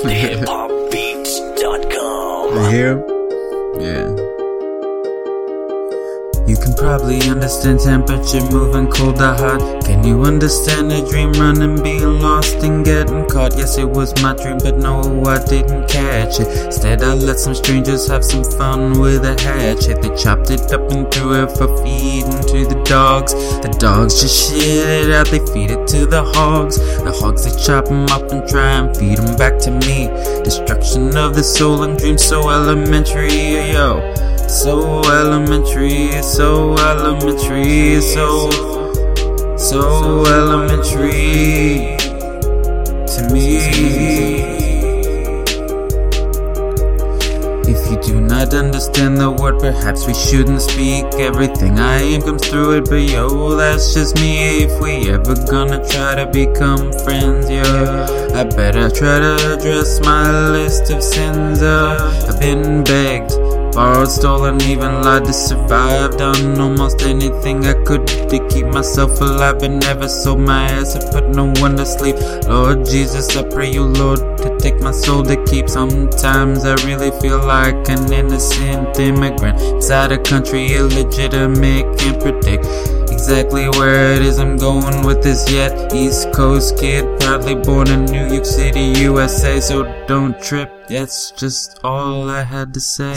OnHipHopBeats.com. Here? Yeah. You can probably understand temperature moving cold to hot. Can you understand a dream running, being and getting caught? Yes, it was my dream, but no, I didn't catch it. Instead, I let some strangers have some fun with a hatchet. They chopped it up and threw it for feeding to the dogs. The dogs just shit it out, they feed it to the hogs. The hogs, they chop them up and try and feed them back to me. Destruction of the soul and dreams so elementary, yo. So elementary, so elementary, so so elementary If you do not understand the word, perhaps we shouldn't speak. Everything I am comes through it, but yo, that's just me. If we ever gonna try to become friends, yo, I better try to address my list of sins. Uh, I've been begged. Borrowed, stolen, even lied to survive. Done almost anything I could to keep myself alive, but never sold my ass or put no one to sleep. Lord Jesus, I pray you, Lord, to take my soul to keep. Sometimes I really feel like an innocent immigrant inside a country illegitimate, can't predict exactly where it is I'm going with this yet. East Coast kid, proudly born in New York City, USA, so don't trip. That's just all I had to say.